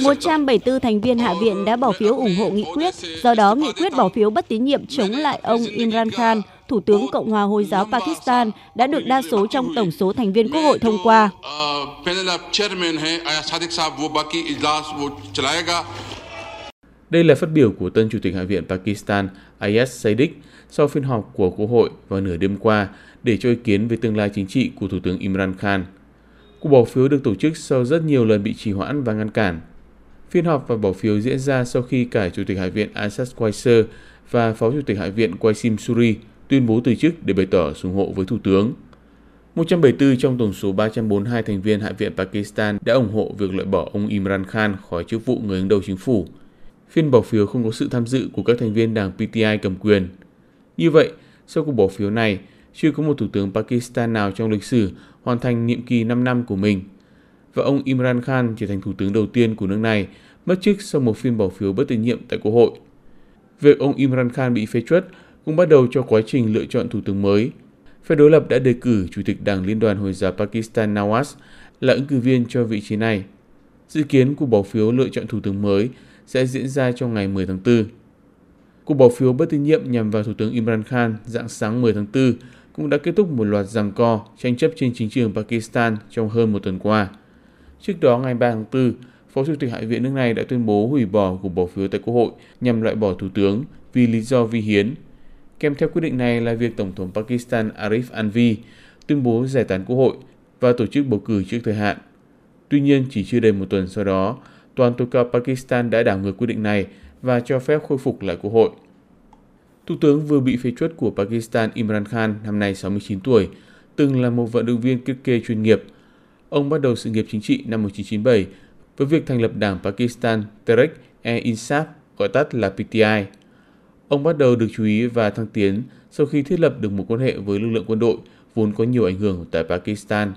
174 thành viên Hạ viện đã bỏ phiếu ủng hộ nghị quyết, do đó nghị quyết bỏ phiếu bất tín nhiệm chống lại ông Imran Khan, Thủ tướng Cộng hòa Hồi giáo Pakistan, đã được đa số trong tổng số thành viên Quốc hội thông qua. Đây là phát biểu của tân Chủ tịch Hạ viện Pakistan Ayaz Sadiq sau phiên họp của Quốc hội vào nửa đêm qua để cho ý kiến về tương lai chính trị của Thủ tướng Imran Khan. Cuộc bỏ phiếu được tổ chức sau rất nhiều lần bị trì hoãn và ngăn cản. Phiên họp và bỏ phiếu diễn ra sau khi cả Chủ tịch Hạ viện Asad Weiser và Phó Chủ tịch Hạ viện Qasim Suri tuyên bố từ chức để bày tỏ ủng hộ với Thủ tướng. 174 trong tổng số 342 thành viên Hạ viện Pakistan đã ủng hộ việc loại bỏ ông Imran Khan khỏi chức vụ người đứng đầu chính phủ. Phiên bỏ phiếu không có sự tham dự của các thành viên đảng PTI cầm quyền. Như vậy, sau cuộc bỏ phiếu này, chưa có một thủ tướng Pakistan nào trong lịch sử hoàn thành nhiệm kỳ 5 năm của mình. Và ông Imran Khan trở thành thủ tướng đầu tiên của nước này, mất chức sau một phiên bỏ phiếu bất tín nhiệm tại Quốc hội. Việc ông Imran Khan bị phê truất cũng bắt đầu cho quá trình lựa chọn thủ tướng mới. Phe đối lập đã đề cử Chủ tịch Đảng Liên đoàn Hồi giáo Pakistan Nawaz là ứng cử viên cho vị trí này. Dự kiến cuộc bỏ phiếu lựa chọn thủ tướng mới sẽ diễn ra trong ngày 10 tháng 4. Cuộc bỏ phiếu bất tín nhiệm nhằm vào Thủ tướng Imran Khan dạng sáng 10 tháng 4 cũng đã kết thúc một loạt giằng co, tranh chấp trên chính trường Pakistan trong hơn một tuần qua. Trước đó ngày 3 tháng 4, Phó Chủ tịch Hạ viện nước này đã tuyên bố hủy bỏ cuộc bỏ phiếu tại Quốc hội nhằm loại bỏ Thủ tướng vì lý do vi hiến. Kèm theo quyết định này là việc Tổng thống Pakistan Arif Anvi tuyên bố giải tán Quốc hội và tổ chức bầu cử trước thời hạn. Tuy nhiên, chỉ chưa đầy một tuần sau đó, toàn tối cao Pakistan đã đảo ngược quyết định này và cho phép khôi phục lại Quốc hội. Thủ tướng vừa bị phế truất của Pakistan Imran Khan, năm nay 69 tuổi, từng là một vận động viên thiết kê chuyên nghiệp. Ông bắt đầu sự nghiệp chính trị năm 1997 với việc thành lập đảng Pakistan Tehreek-e-Insaf, gọi tắt là PTI. Ông bắt đầu được chú ý và thăng tiến sau khi thiết lập được một quan hệ với lực lượng quân đội vốn có nhiều ảnh hưởng tại Pakistan.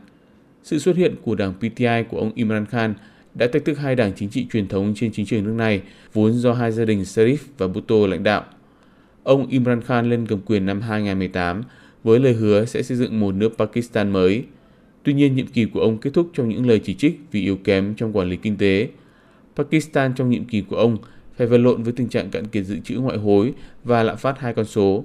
Sự xuất hiện của đảng PTI của ông Imran Khan đã thách thức hai đảng chính trị truyền thống trên chính trường nước này vốn do hai gia đình Sharif và Bhutto lãnh đạo. Ông Imran Khan lên cầm quyền năm 2018 với lời hứa sẽ xây dựng một nước Pakistan mới. Tuy nhiên, nhiệm kỳ của ông kết thúc trong những lời chỉ trích vì yếu kém trong quản lý kinh tế. Pakistan trong nhiệm kỳ của ông phải vật lộn với tình trạng cạn kiệt dự trữ ngoại hối và lạm phát hai con số.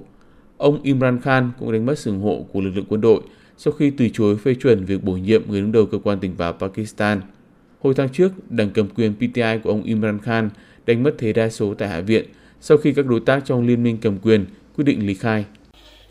Ông Imran Khan cũng đánh mất sự ủng hộ của lực lượng quân đội sau khi từ chối phê chuẩn việc bổ nhiệm người đứng đầu cơ quan tình báo Pakistan. Hồi tháng trước, đảng cầm quyền PTI của ông Imran Khan đánh mất thế đa số tại Hạ viện sau khi các đối tác trong liên minh cầm quyền quyết định lý khai.